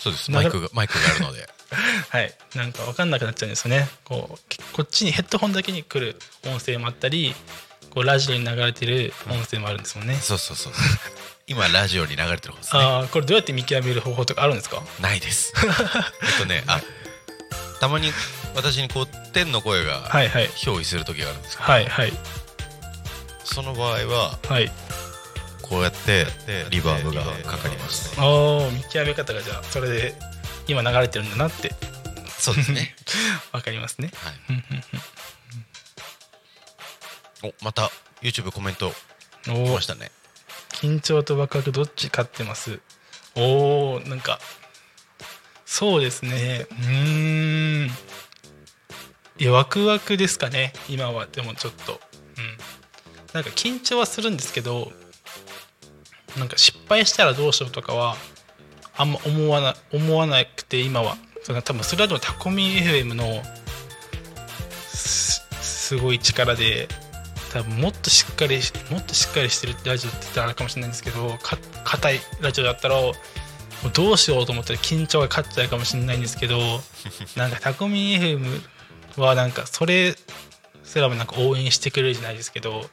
そうです。マイクがマイクがあるので。はい。なんか分かんなくなっちゃうんですよね。こうこっちにヘッドホンだけに来る音声もあったりこうラジオに流れてる音声もあるんですもんね、そうそうそう。今ラジオに流れてる方ですね。ああこれどうやって見極める方法とかあるんですか？ないです。えっとねあたまに私にこう天の声が憑依する時があるんですけど、はいはい。その場合ははい。こうやってリバーブがかかりますね。おー見極め方がじゃあそれで今流れてるんだなって。そうですね。わかりますね。はい。おまた YouTube コメント来ましたね。緊張とワクワクどっち勝ってます？おーなんかそうですね。うん。いやワクワクですかね。今は。でもちょっと。うん。なんか緊張はするんですけどなんか失敗したらどうしようとかはあんま思わな思わなくて今は。そ多分それはでもタコミ FM のすすごい力で多分もっとしっかりもっとしっかりしてるラジオって言ったらあれかもしれないんですけどか硬いラジオだったらもうどうしようと思ったら緊張が勝っちゃうかもしれないんですけど なんかタコミ FM はなんかそれすらもなんか応援してくれるじゃないですけど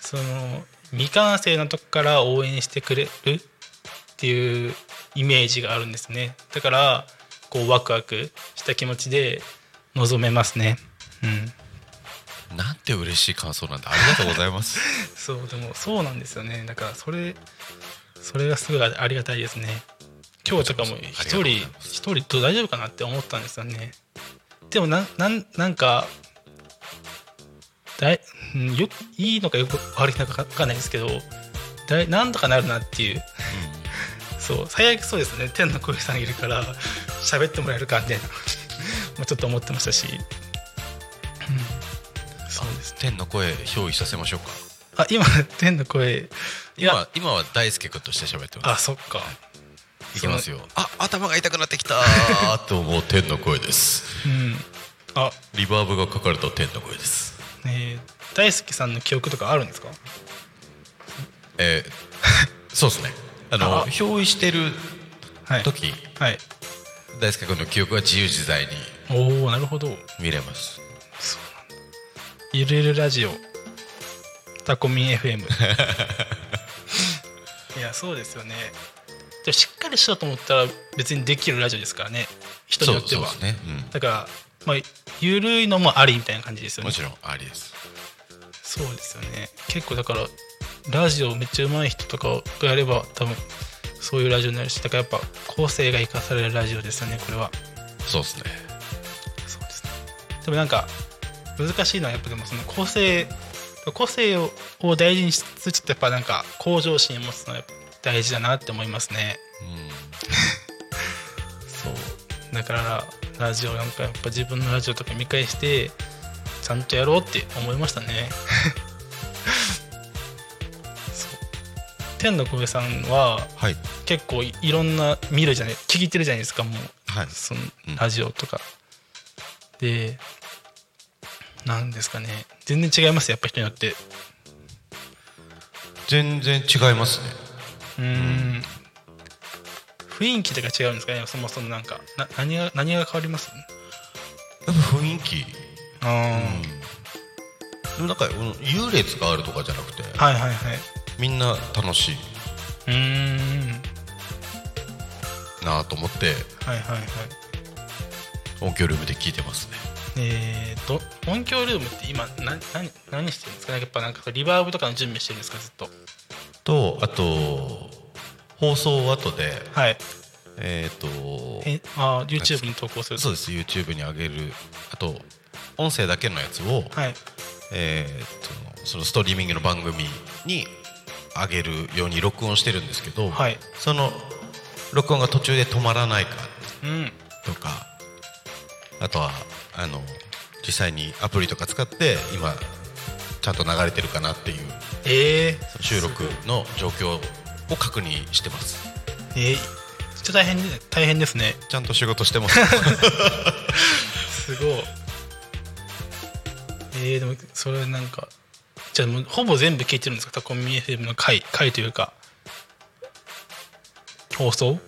その未完成のとこから応援してくれるっていうイメージがあるんですね。だからこうワクワクした気持ちで臨めますね。うん。なんて嬉しい感想なんだ。ありがとうございます。そうでもそうなんですよね。だからそれそれがすごいありがたいですね今日とかも一人一人と大丈夫かなって思ったんですよね。でもなんなんなんかだいうんよいいのかよく悪いのか分かんないですけどだいなんとかなるなっていう。そう最悪そうですね。天の声さんいるから喋ってもらえるかみたいな。まあちょっと思ってましたし。そうです天の声憑依させましょうか。あ今天の声。今今は大輔君として喋ってます。あそっかいきますよ。あ頭が痛くなってきた。ーと思う天の声ですうん。あ。リバーブがかかると天の声です。えー、大輔さんの記憶とかあるんですか？えー、そうですね。あのあ憑依してるはい。時はい。大輔君の記憶は自由自在におおなるほど。見れます。ゆるゆるラジオ。タコミン FM いやそうですよねでもしっかりしようと思ったら別にできるラジオですからね。人によっては。そうね、うん。だからまあゆるいのもありみたいな感じですよね。もちろんありです。そうですよね。結構だからラジオめっちゃ上手い人とかがやれば多分そういうラジオになるしだからやっぱ構成が生かされるラジオですよねこれは。そうですね。そうですね。でもなんか難しいのはやっぱでもその個性個性をを大事にしつつやっぱなんか向上心を持つのはやっぱ大事だなって思いますね。そう。だからラジオなんかやっぱ自分のラジオとか見返してちゃんとやろうって思いましたね。天の声さんははい。結構いいろんな見るじゃない聞いてるじゃないですかもう。はい。そのうん。ラジオとか、でなんですかね。全然違いますやっぱ人によって。全然違いますねうーん。雰囲気とか違うんですかねそもそもなんか。な何が何が変わります？やっぱ雰囲気。あでもなんかうん優劣があるとかじゃなくてあ、はいはいはい。みんな楽しうーん。いなと思ってはいはいはい音響ルームで聞いてますね。えー、と音響ルームって今な何何してるんですか？ねやっぱなんかリバーブとかの準備してるんですかずっととあと放送後ではい。えっ、とえあー YouTube に投稿する。そうです。YouTube に上げる。あと音声だけのやつを、はい。えー、とそのストリーミングの番組に上げるように録音してるんですけど、はい。その録音が途中で止まらないかうん。とかあとはあの実際にアプリとか使って今ちゃんと流れてるかなっていうえー、収録の状況を確認してます。えー、ちょっと大変で大変ですね。ちゃんと仕事してます。すごい。えー、でもそれなんかじゃあもうほぼ全部聞いてるんですか？タコミ FM の回回というか。放送？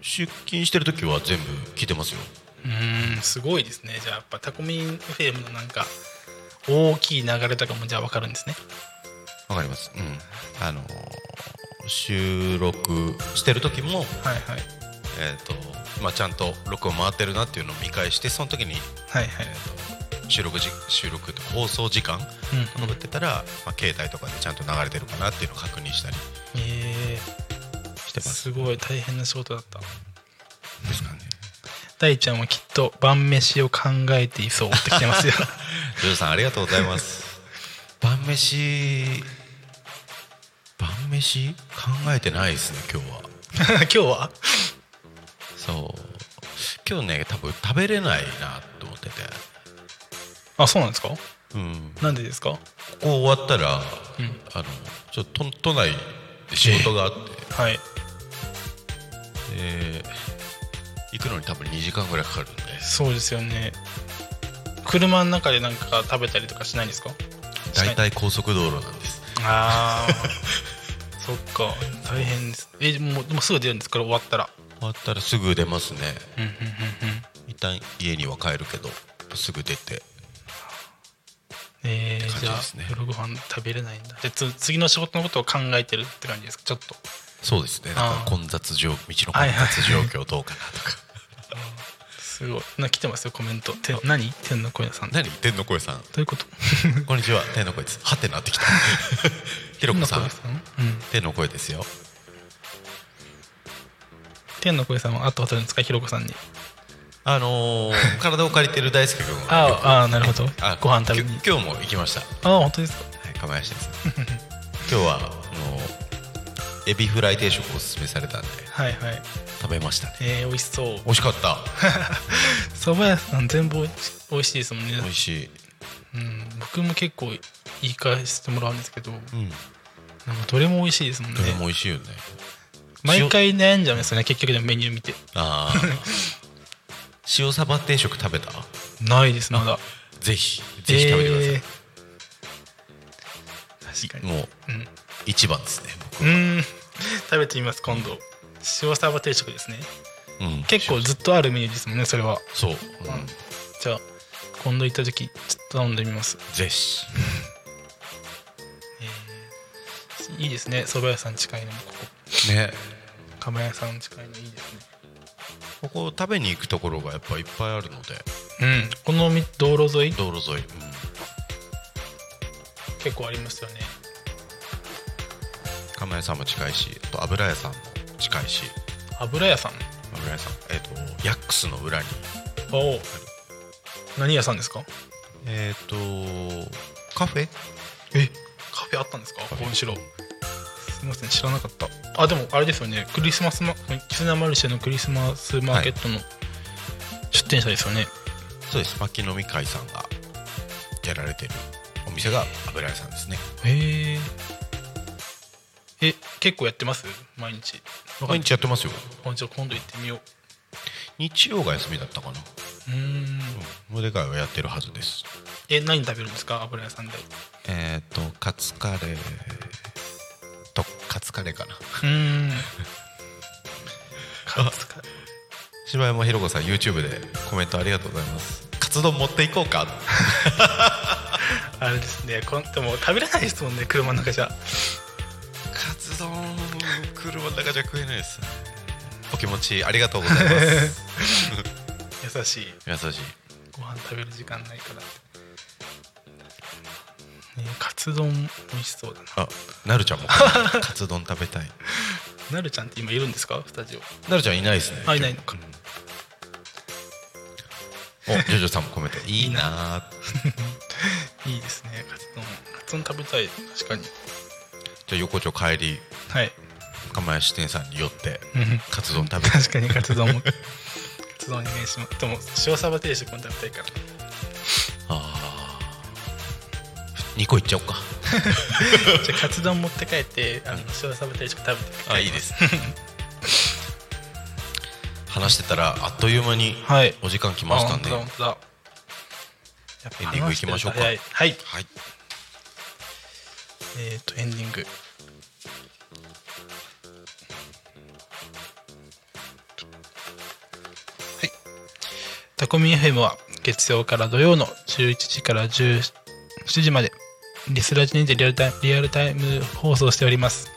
出勤してる時は全部聞いてますよ。うーんすごいですね。じゃあやっぱタコミ FM のなんか大きい流れとかもじゃあ分かるんですねわかります。うん。あのー収録してる時もはいはい。えっ、とまあちゃんと録音回ってるなっていうのを見返してその時に、はいはい。えー、と収録じ収録とか放送時間うん残ってたら、まあ、携帯とかでちゃんと流れてるかなっていうのを確認したりえしてー、ます。すごい大変な仕事だった。ですかね。大ちゃんはきっと晩飯を考えていそうって来てますよ。ジョーさんありがとうございます。晩飯晩飯考えてないですね今日は。今日は？そう。今日ね多分食べれないなと思ってて。あそうなんですか？うん。なんでですか？ここ終わったら、ん。あのちょっと都都内で仕事があって、はい。で行くのに多分2時間ぐらいかかるんで。そうですよね。車の中でなんか食べたりとかしないんですか？大体高速道路なんです。ああ そっか。大変です。えもうでもすぐ出るんですか？ら終わったら。終わったらすぐ出ますね。うんうんうんうん。一旦家には帰るけどすぐ出て。えー、感じじゃあ夜ご飯食べれないんだ。でつ次の仕事のことを考えてるって感じですか？ちょっと。そうですね。だあー。から混雑状道の混雑状況どうかなとか。すごい。な来てますよコメント。て何？天の声さん。ど何？天の声さん。ういうこと？こんにちは。天の声です。はてなってきた ひろこさん天の声さ？んうん。天の声ですよ。天の声さんは会ったことあるんですか？ひろこさんに。あのー、体を借りてる大輔君あは。ああなるほど。あご飯食べに。今日も行きました。あ本当ですか？はい釜石です。今日はあのエビフライ定食をおすすめされたんで。はいはい。食べましたね。えー、美味しそう。美味しかった。蕎麦屋さん全部美美味しいですもんね。美味しい。うん、僕も結構言い返してもらうんですけどうん。なんかどれも美味しいですもんね。どれも美味しいよね。毎回悩んじゃうんですよね結局でもメニュー見て。ああ。塩サバ定食食べた？ないですまだ。ぜひぜひ食べてください、えー。確かに。もううん。一番ですねうーん。食べてみます今度。塩サバ定食ですね。僕うん。結構ずっとあるメニューですもんねそれは。そう、うん。じゃあ今度行った時ちょっと頼んでみます。ぜひいいですね。蕎麦屋さん近いのも。ここね。釜屋さん近いのいいですね。ここ食べに行くところがやっぱいっぱいあるので。うん。このみ道路沿い？道路沿い、結構ありますよね。釜屋さんも近いしあと油屋さんも近いし。油屋さん？油屋さん。えっ、とヤックスの裏に。おお。何屋さんですか？えっ、とカフェ？えカフェあったんですか？今城すみません知らなかった。あでもあれですよね。クリスマスマキスナマルシェのクリスマスマーケットの出店者ですよね、そうです。牧野み会さんがやられてるお店が油屋さんですね。へええ結構やってます？毎日。毎日やってますよ。あじゃあ今度行ってみよう。日曜が休みだったかな。うーん。モデカイはやってるはずです。え何食べるんですか？油屋さんで。えっ、とカツカレー。とカツカレーかな。うーん。カツカ柴山ひろ子さん YouTube でコメントありがとうございます。カツ丼持っていこうか。あれですね。こんでも食べれないですもんね車の中じゃ。カツ丼車の中じゃ食えないです。お気持ちありがとうございます。優しい。優しい。ご飯食べる時間ないから、ね、カツ丼美味しそうだな。あなるちゃんも。カツ丼食べたい。なるちゃんって今いるんですか？スタジオ。なるちゃんいないですね。あいないのか。おジョジョさんもコメントいいな。ー いいですね。カツ丼。カツ丼食べたい。確かに。じゃあ横丁帰りはい。釜屋支店さんに寄ってうん。カツ丼食べて。確かにカツ丼も。カツ丼お願いします。でも塩サバ定食も食べたいからあ2個いっちゃおうか。じゃあカツ丼持って帰ってあの塩サバ定食食べてあいいです。話してたらあっという間にはい。お時間来ましたんで、あ本当だ本当だ。やっぱエンディング行きましょうか。はい。はい。えっ、とエンディング。はい。タコミ FM は月曜から土曜の11時から17時までリスラジにてリアルタイムリアルタイム放送しております。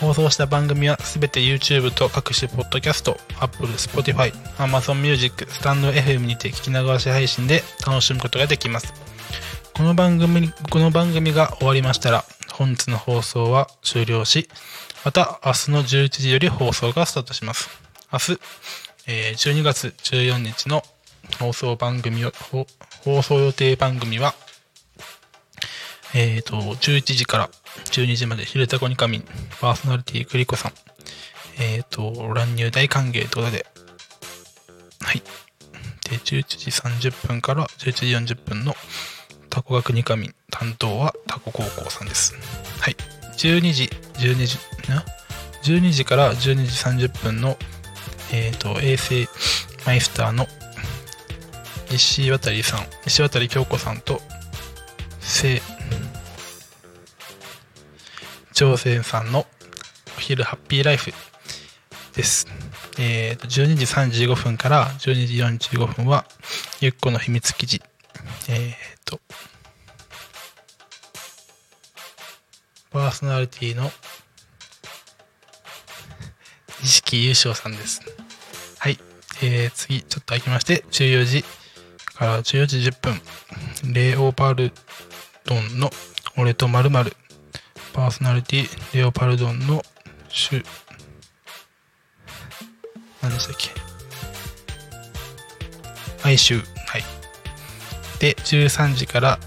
放送した番組はすべて YouTube と各種ポッドキャスト Apple、Spotify、Amazon Music、スタンド FM にて聞き流し配信で楽しむことができます。この番組この番組が終わりましたら本日の放送は終了しまた明日の11時より放送がスタートします。明日、え12月14日の放送番組を放送予定番組はえー、と11時から12時まで「昼タコに仮眠」パーソナリティクリコさんえっ、と乱入大歓迎ということで。はい。で11時30分から11時40分のタコ学に仮眠担当はタコ高校さんです。はい。12時12時な？12時から12時30分のえっ、と衛星マイスターの石渡さん石渡京子さんとせ朝鮮さんのお昼ハッピーライフです。えーと、12時35分から12時45分は、ゆっこの秘密記事。えーと、パーソナリティの錦優勝さんです。はい。えー、次、ちょっと空きまして、14時から14時10分、レオパルドンの俺と〇〇パーソナリティレオパルドンのシュ何でしたっけ？哀愁。はい。で13時から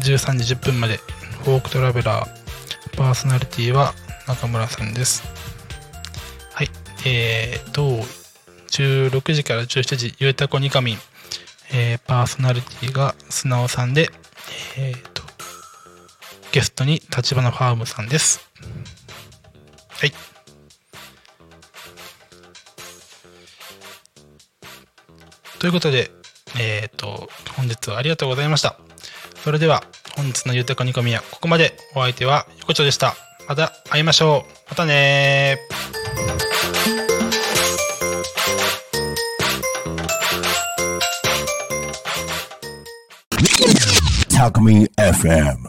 13時10分までフォークトラベラーパーソナリティは中村さんです。はい。えーと16時から17時ゆうたこにかみん。えーパーソナリティが素直さんで、えー、ゲストに立花ファームさんです。はい。ということで、えっ、と、本日はありがとうございました。それでは、本日のゆうたこ煮込みはここまで。お相手は横丁でした。また会いましょう。またねー。Talk Me FM.